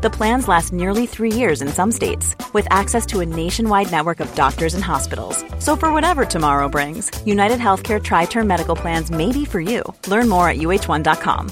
The plans last nearly three years in some states, with access to a nationwide network of doctors and hospitals. So, for whatever tomorrow brings, United Healthcare Tri Term Medical Plans may be for you. Learn more at uh1.com.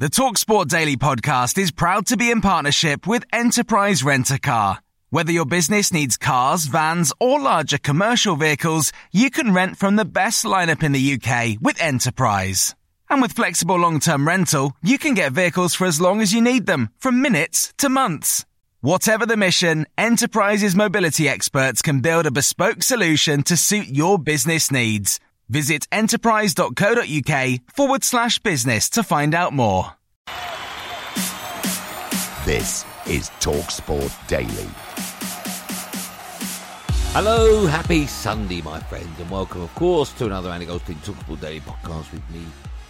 The Talksport Daily podcast is proud to be in partnership with Enterprise Rent a Car. Whether your business needs cars, vans, or larger commercial vehicles, you can rent from the best lineup in the UK with Enterprise. And with flexible long-term rental, you can get vehicles for as long as you need them, from minutes to months. Whatever the mission, Enterprise's mobility experts can build a bespoke solution to suit your business needs. Visit enterprise.co.uk forward slash business to find out more. This is TalkSport Daily. Hello, happy Sunday, my friends, and welcome, of course, to another Andy Goldstein Talksport Daily podcast with me,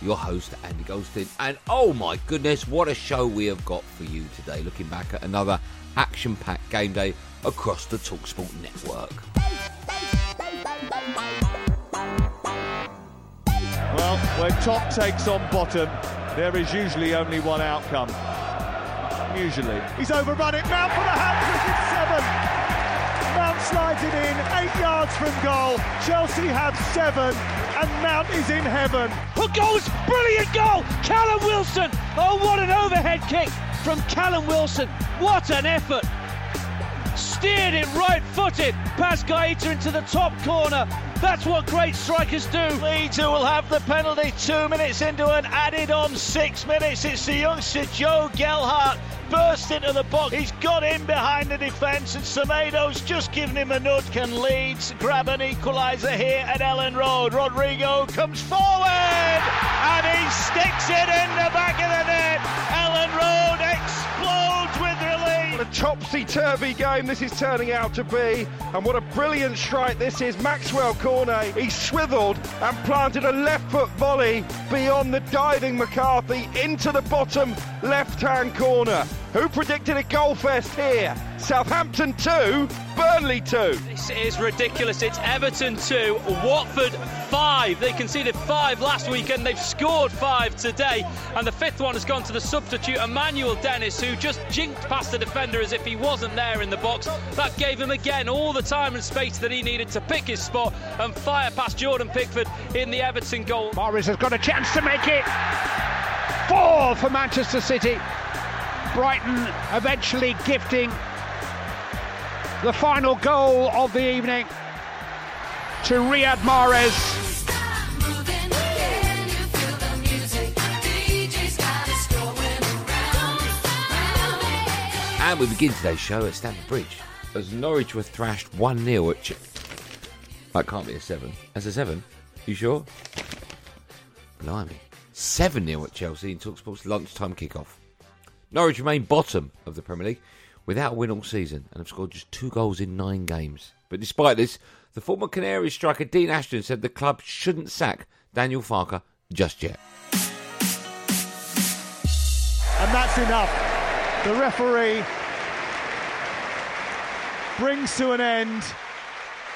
your host, Andy Goldstein. And oh my goodness, what a show we have got for you today, looking back at another action packed game day across the Talksport network. Well, when top takes on bottom, there is usually only one outcome. Usually. He's overrun it. Mount for the hat trick. It's seven. Slides it in, eight yards from goal. Chelsea have seven, and Mount is in heaven. Who goes? Brilliant goal! Callum Wilson! Oh, what an overhead kick from Callum Wilson. What an effort! Steered it right footed past Guaita into the top corner. That's what great strikers do. Leeds who will have the penalty two minutes into an added on six minutes. It's the youngster Joe Gelhardt burst into the box. He's got in behind the defence, and Semedo's just given him a nudge. Can Leeds grab an equaliser here at Elland Road? Rodrigo comes forward and he sticks it in the back of the net. Elland Road explodes a topsy-turvy game this is turning out to be, and what a brilliant strike this is. Maxwell Cornet, he swiveled and planted a left-foot volley beyond the diving McCarthy into the bottom left-hand corner. Who predicted a goal fest here? Southampton 2, Burnley 2. This is ridiculous. It's Everton 2, Watford 5. They conceded 5 last weekend. They've scored 5 today. And the fifth one has gone to the substitute, Emmanuel Dennis, who just jinked past the defender as if he wasn't there in the box. That gave him again all the time and space that he needed to pick his spot and fire past Jordan Pickford in the Everton goal. Morris has got a chance to make it. Four for Manchester City. Brighton eventually gifting the final goal of the evening to Riyad Mahrez. And we begin today's show at Stamford Bridge as Norwich were thrashed 1 0 at. Ch- that can't be a 7. That's a 7. You sure? Blimey. 7 0 at Chelsea in Talksport's lunchtime kickoff. Norwich remain bottom of the Premier League without a win all season and have scored just two goals in nine games. But despite this, the former Canaries striker Dean Ashton said the club shouldn't sack Daniel Farke just yet. And that's enough. The referee brings to an end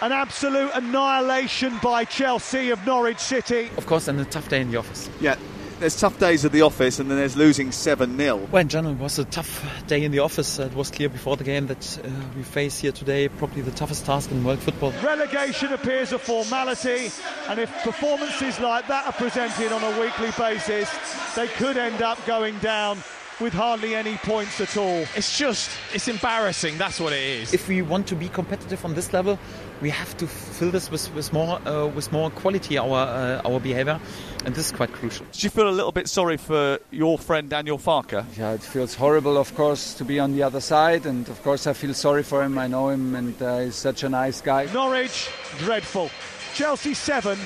an absolute annihilation by Chelsea of Norwich City. Of course, and a tough day in the office. Yeah, there's tough days at the office and then there's losing 7 0. Well, in general, it was a tough day in the office. It was clear before the game that uh, we face here today probably the toughest task in world football. Relegation appears a formality, and if performances like that are presented on a weekly basis, they could end up going down with hardly any points at all. It's just, it's embarrassing, that's what it is. If we want to be competitive on this level, we have to fill this with, with more uh, with more quality our uh, our behavior, and this is quite crucial. Did you feel a little bit sorry for your friend Daniel Farke? Yeah, it feels horrible, of course, to be on the other side, and of course I feel sorry for him. I know him, and uh, he's such a nice guy. Norwich, dreadful. Chelsea seven,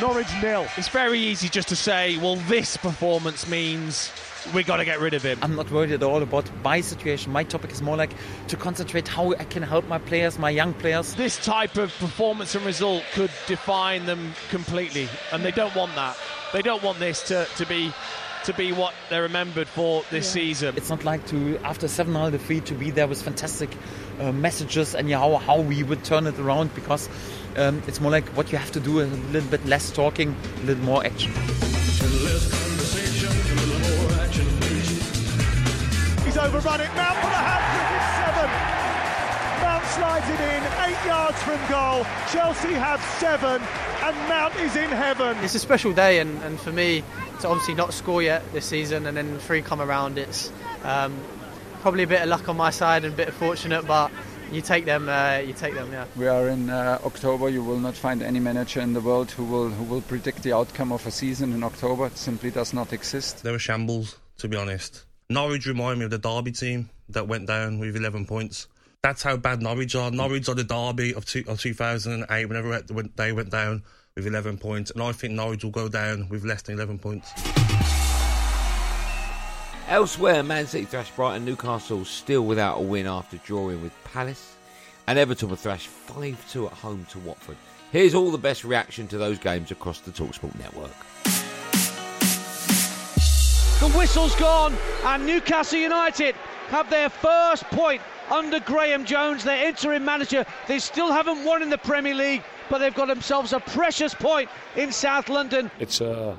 Norwich nil. It's very easy just to say, well, this performance means we got to get rid of him. I'm not worried at all about my situation. My topic is more like to concentrate how I can help my players, my young players. This type of performance and result could define them completely, and they don't want that. They don't want this to, to be to be what they're remembered for this yeah. season. It's not like to after 7 0 defeat to be there with fantastic uh, messages and how how we would turn it around because um, it's more like what you have to do is a little bit less talking, a little more action. Overrun it. Mount for the hat-trick. It's seven. Mount slides it in, eight yards from goal. Chelsea have seven, and Mount is in heaven. It's a special day, and, and for me to obviously not score yet this season, and then three come around, it's um, probably a bit of luck on my side and a bit of fortunate, but you take them. Uh, you take them. Yeah. We are in uh, October. You will not find any manager in the world who will who will predict the outcome of a season in October. It simply does not exist. There were shambles, to be honest. Norwich remind me of the Derby team that went down with 11 points. That's how bad Norwich are. Norwich are the Derby of, two, of 2008 whenever they went down with 11 points. And I think Norwich will go down with less than 11 points. Elsewhere, Man City thrashed Brighton, Newcastle still without a win after drawing with Palace, and Everton were thrashed 5 2 at home to Watford. Here's all the best reaction to those games across the Talksport network. The whistle's gone, and Newcastle United have their first point under Graham Jones, their interim manager. They still haven't won in the Premier League, but they've got themselves a precious point in South London. It's a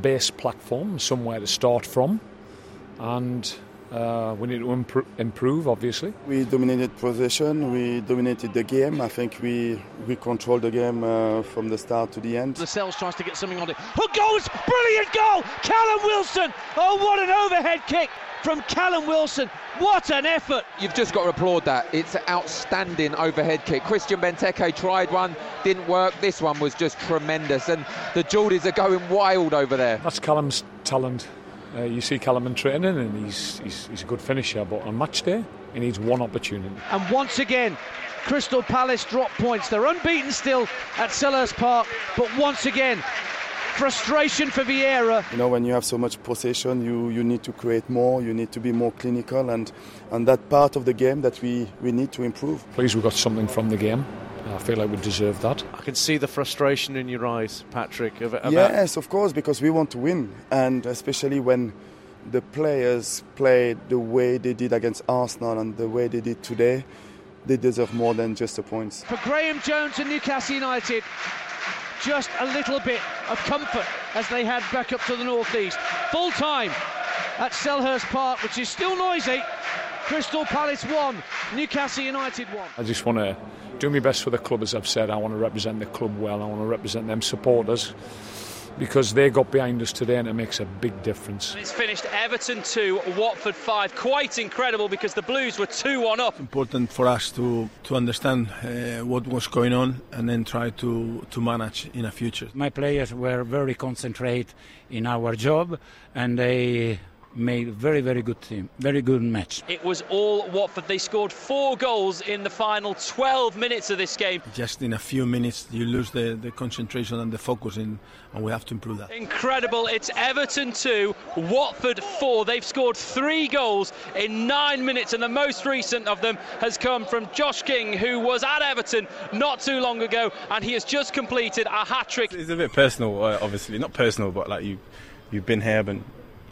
base platform, somewhere to start from, and uh, we need to impro- improve, obviously. We dominated possession, we dominated the game. I think we we controlled the game uh, from the start to the end. Lascelles tries to get something on it. Who goes? Brilliant goal! Callum Wilson! Oh, what an overhead kick from Callum Wilson. What an effort! You've just got to applaud that. It's an outstanding overhead kick. Christian Benteke tried one, didn't work. This one was just tremendous. And the Geordies are going wild over there. That's Callum's talent. Uh, you see Callum in training, and he's, he's, he's a good finisher, but on match day, he needs one opportunity. And once again, Crystal Palace drop points. They're unbeaten still at Selhurst Park, but once again, frustration for Vieira. You know, when you have so much possession, you, you need to create more, you need to be more clinical, and, and that part of the game that we, we need to improve. Please, we got something from the game. I feel like we deserve that. I can see the frustration in your eyes, Patrick. About... Yes, of course, because we want to win, and especially when the players play the way they did against Arsenal and the way they did today, they deserve more than just the points. For Graham Jones and Newcastle United, just a little bit of comfort as they head back up to the northeast. Full time at Selhurst Park, which is still noisy. Crystal Palace 1, Newcastle United 1. I just want to do my best for the club, as I've said. I want to represent the club well. I want to represent them supporters because they got behind us today and it makes a big difference. It's finished Everton 2, Watford 5. Quite incredible because the Blues were 2 1 up. Important for us to, to understand uh, what was going on and then try to, to manage in the future. My players were very concentrated in our job and they made a very, very good team, very good match. It was all Watford. They scored four goals in the final 12 minutes of this game. Just in a few minutes, you lose the, the concentration and the focus, in, and we have to improve that. Incredible. It's Everton 2, Watford 4. They've scored three goals in nine minutes, and the most recent of them has come from Josh King, who was at Everton not too long ago, and he has just completed a hat trick. It's a bit personal, uh, obviously. Not personal, but like you, you've been here, but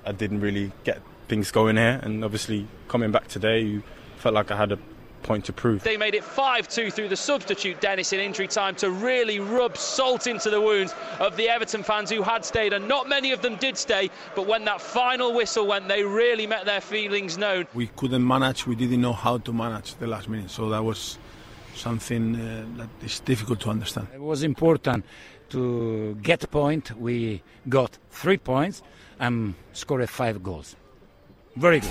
I didn't really get things going here, and obviously coming back today, you felt like I had a point to prove. They made it 5-2 through the substitute Dennis in injury time to really rub salt into the wounds of the Everton fans who had stayed and not many of them did stay but when that final whistle went they really met their feelings known. We couldn't manage we didn't know how to manage the last minute so that was something uh, that is difficult to understand. It was important to get a point we got 3 points and scored five goals. Very good.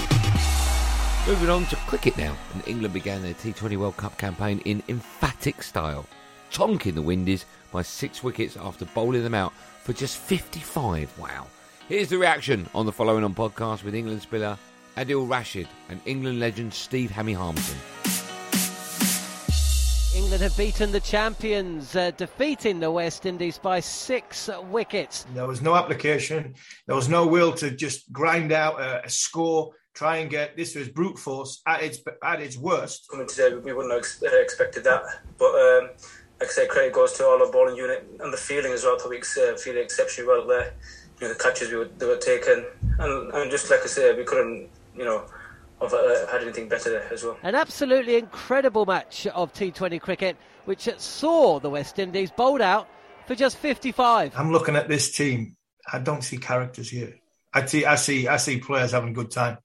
Moving on to cricket now, and England began their T20 World Cup campaign in emphatic style, tonking the Windies by six wickets after bowling them out for just 55. Wow. Here's the reaction on the following on podcast with England spinner Adil Rashid and England legend Steve Hammy Harmison. England have beaten the champions, uh, defeating the West Indies by six wickets. There was no application. There was no will to just grind out a, a score, try and get this was brute force at its at its worst. Coming today, we wouldn't have ex- uh, expected that, but. Um, like I say, credit goes to all our bowling unit and the fielding as well. I thought we uh, fielded exceptionally well there. You know, the catches we were, they were taken, and, and just like I say, we couldn't, you know, have uh, had anything better there as well. An absolutely incredible match of T20 cricket, which saw the West Indies bowled out for just 55. I'm looking at this team. I don't see characters here. I see, I see, I see players having a good time.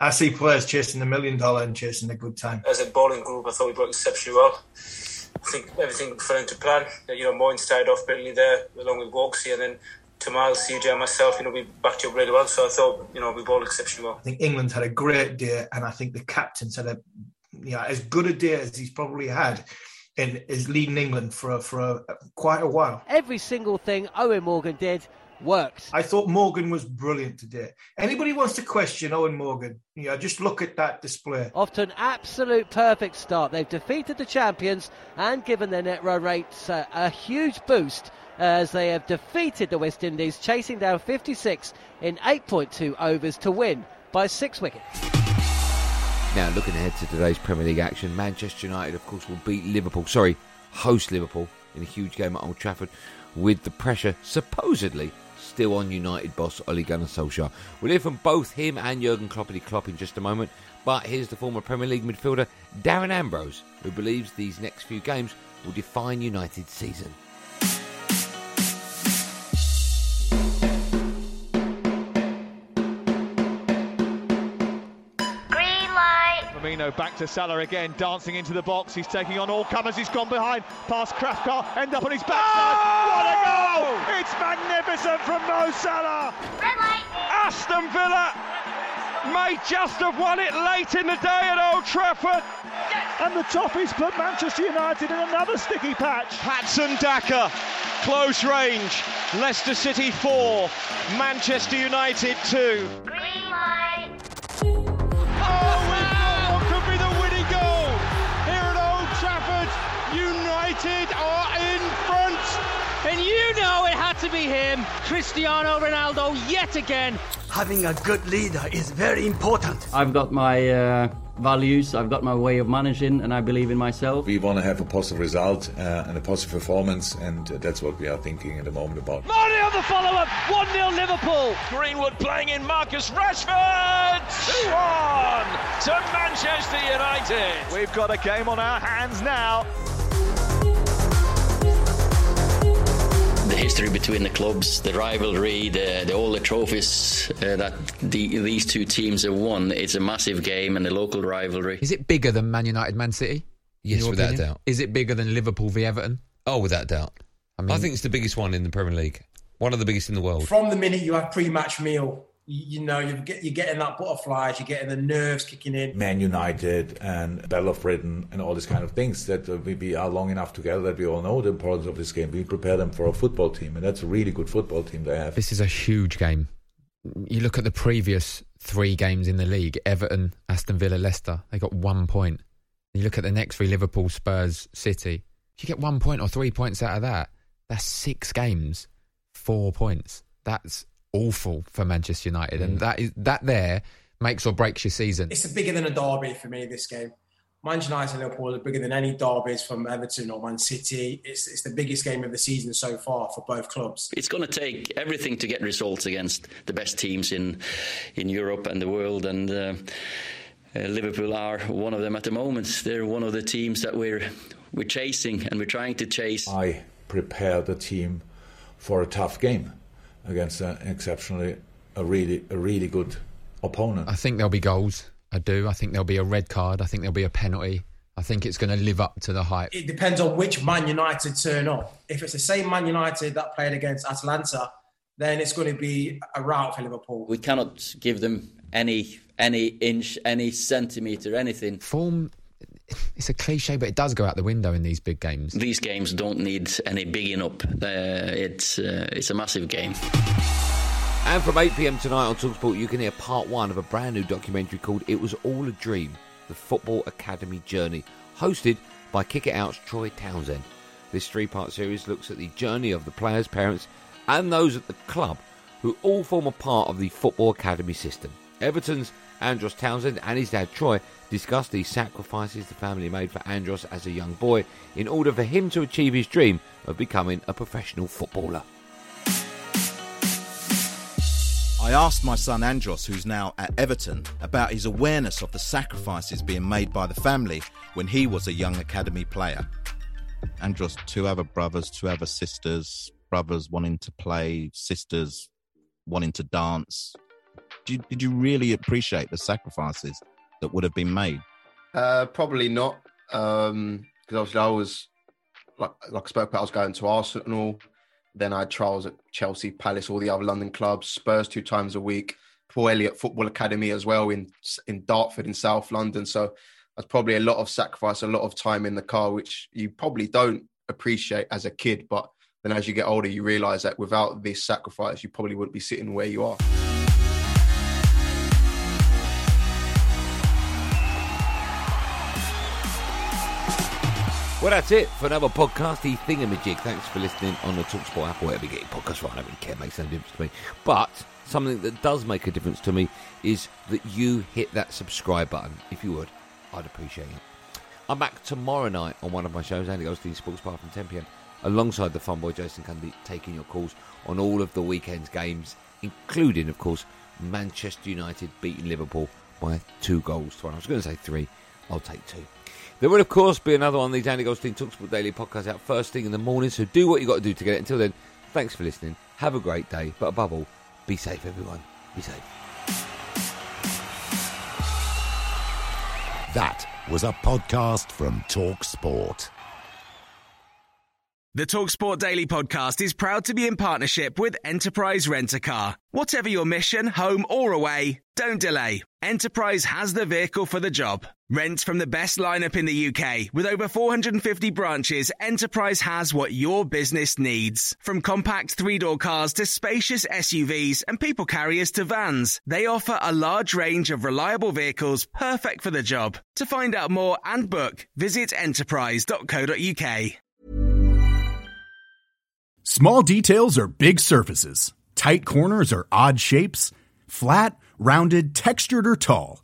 I see players chasing the million dollar and chasing a good time. As a bowling group, I thought we bowled exceptionally well. I think everything fell into plan. You know, Moeen started off brilliantly there, along with Woakesy, and then Tymal, CJ, and myself, you know, we backed you up really well. So I thought, you know, we bowled exceptionally well. I think England had a great day, and I think the captain's had a, you know, as good a day as he's probably had. in is leading England for a, for a, quite a while. Every single thing Eoin Morgan did worked. I thought Morgan was brilliant today. Anybody wants to question Eoin Morgan, you know, just look at that display. Off to an absolute perfect start. They've defeated the champions and given their net run rates uh, a huge boost as they have defeated the West Indies, chasing down 56 in 8.2 overs to win by six wickets. Now, looking ahead to today's Premier League action, Manchester United, of course, will beat Liverpool. Sorry, host Liverpool in a huge game at Old Trafford, with the pressure supposedly still on United boss Ole Gunnar Solskjaer. We'll hear from both him and Jurgen Kloppity Klopp in just a moment. But here's the former Premier League midfielder Darren Ambrose, who believes these next few games will define United's season. Firmino back to Salah again, dancing into the box. He's taking on all comers. He's gone behind, past Krafka, end up on his backside. Oh! What a goal! It's magnificent from Mo Salah. Aston Villa may just have won it late in the day at Old Trafford. And the Toffees put Manchester United in another sticky patch. Patson Daka, close range. Leicester City 4, Manchester United 2. United are in front. And you know it had to be him, Cristiano Ronaldo, yet again. Having a good leader is very important. I've got my uh, values, I've got my way of managing, and I believe in myself. We want to have a positive result uh, and a positive performance, and that's what we are thinking at the moment about. Marty on the follow up, 1 0 Liverpool. Greenwood playing in Marcus Rashford. 2 1 to Manchester United. We've got a game on our hands now. The history between the clubs, the rivalry, the, the all the trophies uh, that the, these two teams have won. It's a massive game and the local rivalry. Is it bigger than Man United, Man City? Yes, without opinion? doubt. Is it bigger than Liverpool v Everton? Oh, without doubt. I, mean, I think it's the biggest one in the Premier League. One of the biggest in the world. From the minute you have pre-match meal, you, you know you get you're getting that butterflies, you're getting the nerves kicking in. Man United and Battle of Britain and all these kind of things that uh, we, we are long enough together that we all know the importance of this game. We prepare them for a football team, and that's a really good football team they have. This is a huge game. You look at the previous three games in the league: Everton, Aston Villa, Leicester. They got one point. You look at the next three: Liverpool, Spurs, City. If you get one point or three points out of that, that's six games, four points. That's awful for Manchester United, mm. and that is that there makes or breaks your season. It's bigger than a derby for me. This game, Manchester United and Liverpool are bigger than any derbies from Everton or Man City. It's it's the biggest game of the season so far for both clubs. It's going to take everything to get results against the best teams in in Europe and the world, and. Uh, uh, Liverpool are one of them at the moment. They're one of the teams that we're we're chasing and we're trying to chase. I prepare the team for a tough game against an exceptionally a really a really good opponent. I think there'll be goals. I do. I think there'll be a red card. I think there'll be a penalty. I think it's going to live up to the hype. It depends on which Man United turn up. If it's the same Man United that played against Atalanta, then it's going to be a rout for Liverpool. We cannot give them any any inch, any centimetre, anything. Form it's a cliche, but it does go out the window in these big games. These games don't need any bigging up. Uh, it's uh, it's a massive game. And from 8 pm tonight on Talksport, you can hear part one of a brand new documentary called "It Was All a Dream: The Football Academy Journey," hosted by Kick It Out's Troy Townsend. This three part series looks at the journey of the players, parents, and those at the club who all form a part of the Football Academy system. Everton's Andros Townsend and his dad Troy discuss the sacrifices the family made for Andros as a young boy in order for him to achieve his dream of becoming a professional footballer. I asked my son Andros, who's now at Everton, about his awareness of the sacrifices being made by the family when he was a young academy player. Andros, two other brothers, two other sisters, brothers wanting to play, sisters wanting to dance. Did you, did you really appreciate the sacrifices that would have been made? Uh, probably not, because um, obviously I was like like I spoke about, I was going to Arsenal. Then I had trials at Chelsea, Palace, all the other London clubs, Spurs two times a week, Paul Elliott Football Academy as well in in Dartford in South London. So that's probably a lot of sacrifice, a lot of time in the car, which you probably don't appreciate as a kid. But then as you get older, you realise that without this sacrifice, you probably wouldn't be sitting where you are. Well, that's it for another podcasty thingamajig. Thanks for listening on the Talksport app wherever you get your podcast from. I don't really care, it makes no difference to me. But something that does make a difference to me is that you hit that subscribe button. If you would, I'd appreciate it. I'm back tomorrow night on one of my shows, Andy Goldstein Sports Bar from 10 pm, alongside the fun boy Jason Cundy, taking your calls on all of the weekend's games, including, of course, Manchester United beating Liverpool by two goals to one. I was going to say three, I'll take two. There will, of course, be another one of the Danny Goldstein Talksport Daily podcast out first thing in the morning, so do what you got to do to get it. Until then, thanks for listening. Have a great day, but above all, be safe, everyone. Be safe. That was a podcast from Talk Sport. The Talksport Daily podcast is proud to be in partnership with Enterprise Rent a Car. Whatever your mission, home or away, don't delay. Enterprise has the vehicle for the job. Rent from the best lineup in the UK. With over 450 branches, Enterprise has what your business needs. From compact three door cars to spacious SUVs and people carriers to vans, they offer a large range of reliable vehicles perfect for the job. To find out more and book, visit enterprise.co.uk. Small details are big surfaces. Tight corners are odd shapes. Flat, rounded, textured, or tall.